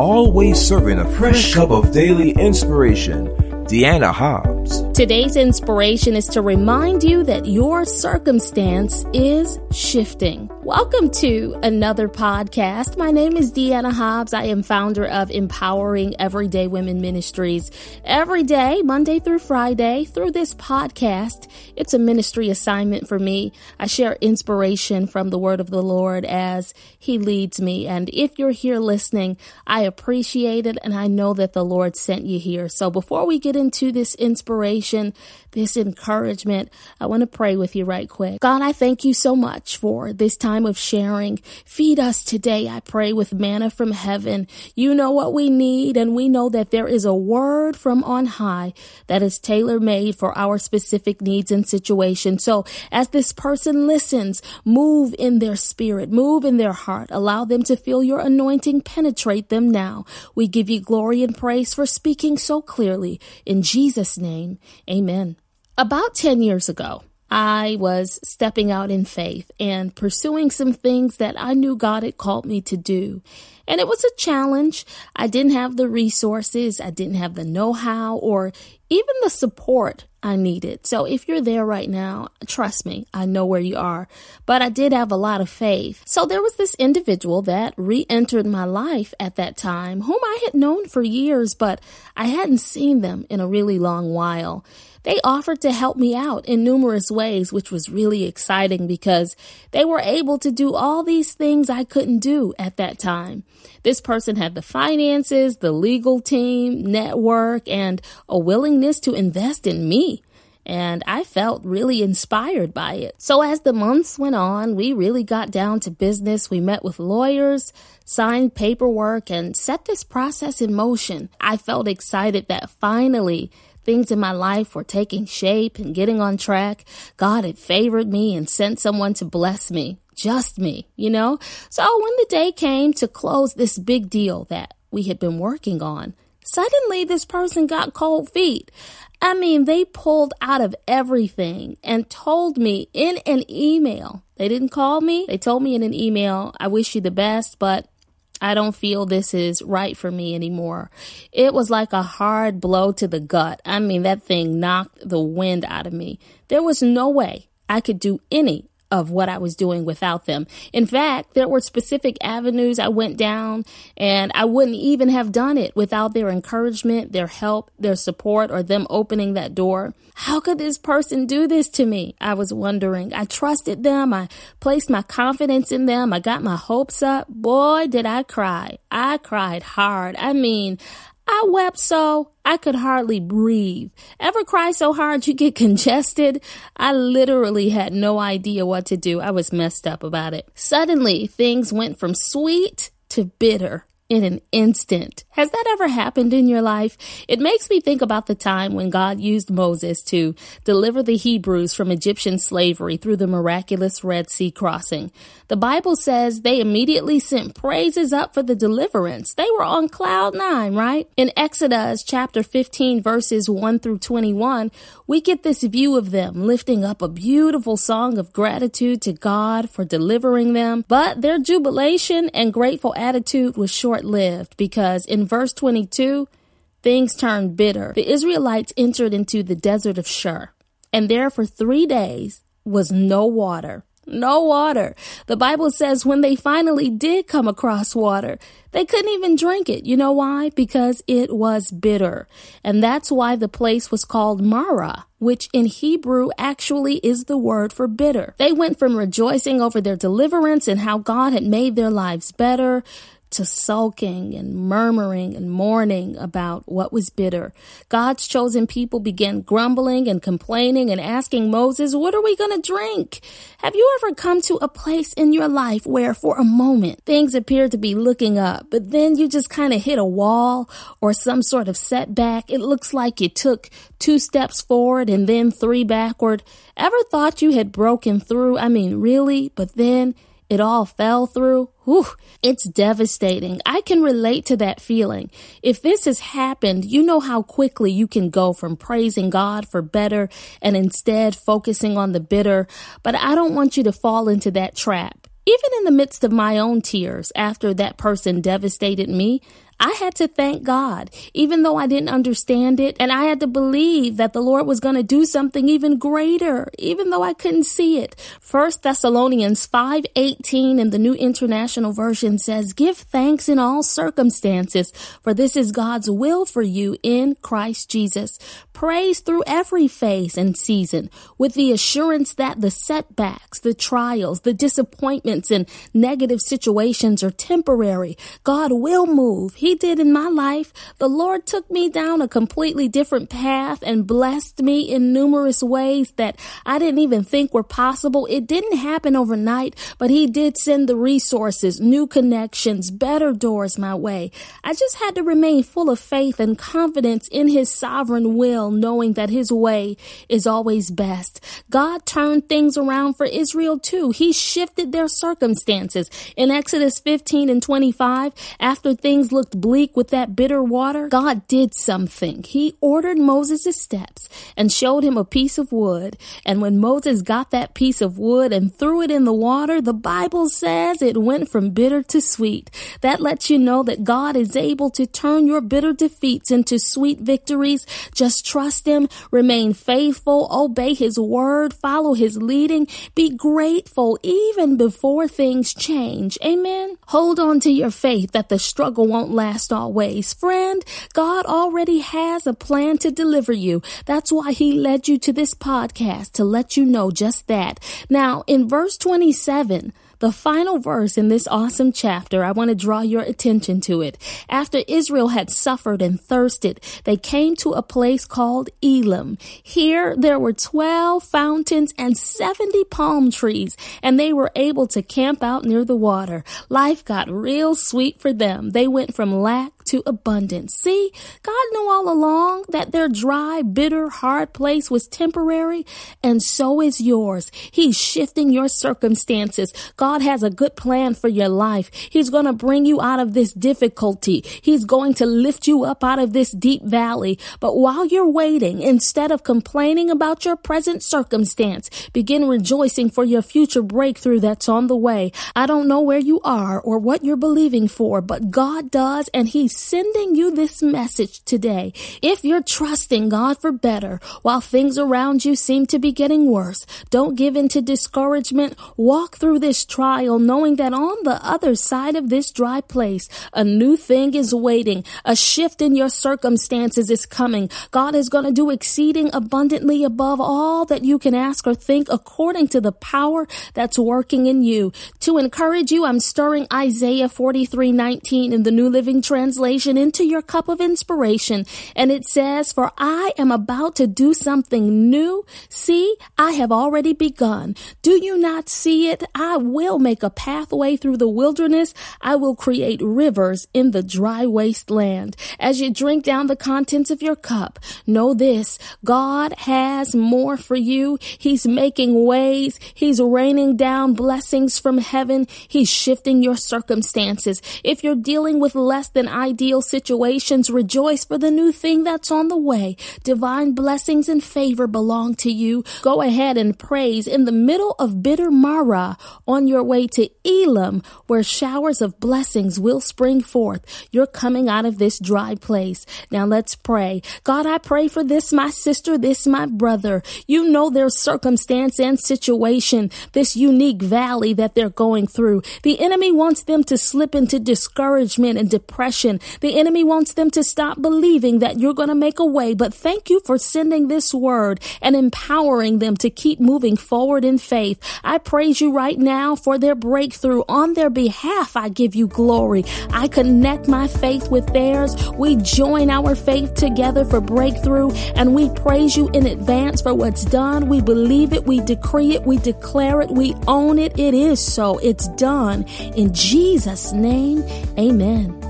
always serving a fresh cup of daily inspiration. Deanna Hobbs. Today's inspiration is to remind you that your circumstance is shifting. Welcome to another podcast. My name is Deanna Hobbs. I am founder of Empowering Everyday Women Ministries. Every day, Monday through Friday, through this podcast, it's a ministry assignment for me. I share inspiration from the word of the Lord as He leads me. And if you're here listening, I appreciate it and I know that the Lord sent you here. So before we get into this inspiration, this encouragement, I want to pray with you right quick. God, I thank you so much for this time of sharing. Feed us today, I pray, with manna from heaven. You know what we need, and we know that there is a word from on high that is tailor made for our specific needs and situations. So as this person listens, move in their spirit, move in their heart, allow them to feel your anointing penetrate them now. We give you glory and praise for speaking so clearly. In Jesus' name, amen. About 10 years ago, I was stepping out in faith and pursuing some things that I knew God had called me to do. And it was a challenge. I didn't have the resources, I didn't have the know how, or even the support I needed. So if you're there right now, trust me, I know where you are. But I did have a lot of faith. So there was this individual that re entered my life at that time, whom I had known for years, but I hadn't seen them in a really long while. They offered to help me out in numerous ways, which was really exciting because they were able to do all these things I couldn't do at that time. This person had the finances, the legal team, network, and a willingness to invest in me and I felt really inspired by it. So as the months went on, we really got down to business. We met with lawyers, signed paperwork, and set this process in motion. I felt excited that finally things in my life were taking shape and getting on track. God had favored me and sent someone to bless me, just me, you know? So when the day came to close this big deal that we had been working on, suddenly this person got cold feet. I mean, they pulled out of everything and told me in an email. They didn't call me. They told me in an email, I wish you the best, but I don't feel this is right for me anymore. It was like a hard blow to the gut. I mean, that thing knocked the wind out of me. There was no way I could do any of what I was doing without them. In fact, there were specific avenues I went down and I wouldn't even have done it without their encouragement, their help, their support, or them opening that door. How could this person do this to me? I was wondering. I trusted them. I placed my confidence in them. I got my hopes up. Boy, did I cry. I cried hard. I mean, I wept so I could hardly breathe. Ever cry so hard you get congested? I literally had no idea what to do. I was messed up about it. Suddenly, things went from sweet to bitter in an instant. Has that ever happened in your life? It makes me think about the time when God used Moses to deliver the Hebrews from Egyptian slavery through the miraculous Red Sea crossing. The Bible says they immediately sent praises up for the deliverance. They were on cloud nine, right? In Exodus chapter 15 verses 1 through 21, we get this view of them lifting up a beautiful song of gratitude to God for delivering them, but their jubilation and grateful attitude was short short lived because in verse 22, things turned bitter. The Israelites entered into the desert of Shur, and there for three days was no water. No water. The Bible says when they finally did come across water, they couldn't even drink it. You know why? Because it was bitter. And that's why the place was called Marah, which in Hebrew actually is the word for bitter. They went from rejoicing over their deliverance and how God had made their lives better to sulking and murmuring and mourning about what was bitter. God's chosen people began grumbling and complaining and asking Moses, What are we going to drink? Have you ever come to a place in your life where for a moment things appear to be looking up, but then you just kind of hit a wall or some sort of setback? It looks like you took two steps forward and then three backward. Ever thought you had broken through? I mean, really? But then it all fell through, whew, it's devastating. I can relate to that feeling. If this has happened, you know how quickly you can go from praising God for better and instead focusing on the bitter. But I don't want you to fall into that trap. Even in the midst of my own tears after that person devastated me, I had to thank God, even though I didn't understand it. And I had to believe that the Lord was going to do something even greater, even though I couldn't see it. First Thessalonians 5:18 in the New International Version says, "Give thanks in all circumstances, for this is God's will for you in Christ Jesus." Praise through every phase and season with the assurance that the setbacks, the trials, the disappointments, and negative situations are temporary. God will move. He did in my life. The Lord took me down a completely different path and blessed me in numerous ways that I didn't even think were possible. It didn't happen overnight, but He did send the resources, new connections, better doors my way. I just had to remain full of faith and confidence in His sovereign will knowing that his way is always best. God turned things around for Israel too. He shifted their circumstances. In Exodus 15 and 25, after things looked bleak with that bitter water, God did something. He ordered Moses' steps and showed him a piece of wood. And when Moses got that piece of wood and threw it in the water, the Bible says it went from bitter to sweet. That lets you know that God is able to turn your bitter defeats into sweet victories. Just trust Him, remain faithful, obey His word, follow His leading, be grateful even before things change. Amen. Hold on to your faith that the struggle won't last always. Friend, God already has a plan to deliver you. That's why He led you to this podcast to let you know just that. Now, in verse 27, the final verse in this awesome chapter, I want to draw your attention to it. After Israel had suffered and thirsted, they came to a place called Elim. Here there were 12 fountains and 70 palm trees, and they were able to camp out near the water. Life got real sweet for them. They went from lack to abundance. See, God knew all along that their dry, bitter, hard place was temporary, and so is yours. He's shifting your circumstances. God has a good plan for your life. He's going to bring you out of this difficulty. He's going to lift you up out of this deep valley. But while you're waiting, instead of complaining about your present circumstance, begin rejoicing for your future breakthrough that's on the way. I don't know where you are or what you're believing for, but God does, and He's sending you this message today. If you're trusting God for better while things around you seem to be getting worse, don't give in to discouragement. Walk through this trial knowing that on the other side of this dry place, a new thing is waiting. A shift in your circumstances is coming. God is going to do exceeding abundantly above all that you can ask or think according to the power that's working in you. To encourage you, I'm stirring Isaiah 43 19 in the New Living Translation translation into your cup of inspiration. And it says, For I am about to do something new. See, I have already begun. Do you not see it? I will make a pathway through the wilderness. I will create rivers in the dry wasteland. As you drink down the contents of your cup, know this God has more for you. He's making ways. He's raining down blessings from heaven. He's shifting your circumstances. If you're dealing with less than ideal ideal situations, rejoice for the new thing that's on the way. Divine blessings and favor belong to you. Go ahead and praise in the middle of bitter Marah on your way to Elim, where showers of blessings will spring forth. You're coming out of this dry place. Now let's pray. God, I pray for this, my sister, this, my brother. You know their circumstance and situation, this unique valley that they're going through. The enemy wants them to slip into discouragement and depression. The enemy wants them to stop believing that you're going to make a way, but thank you for sending this word and empowering them to keep moving forward in faith. I praise you right now for their breakthrough. On their behalf, I give you glory. I connect my faith with theirs. We join our faith together for breakthrough, and we praise you in advance for what's done. We believe it, we decree it, we declare it, we own it. It is so. It's done. In Jesus' name, amen.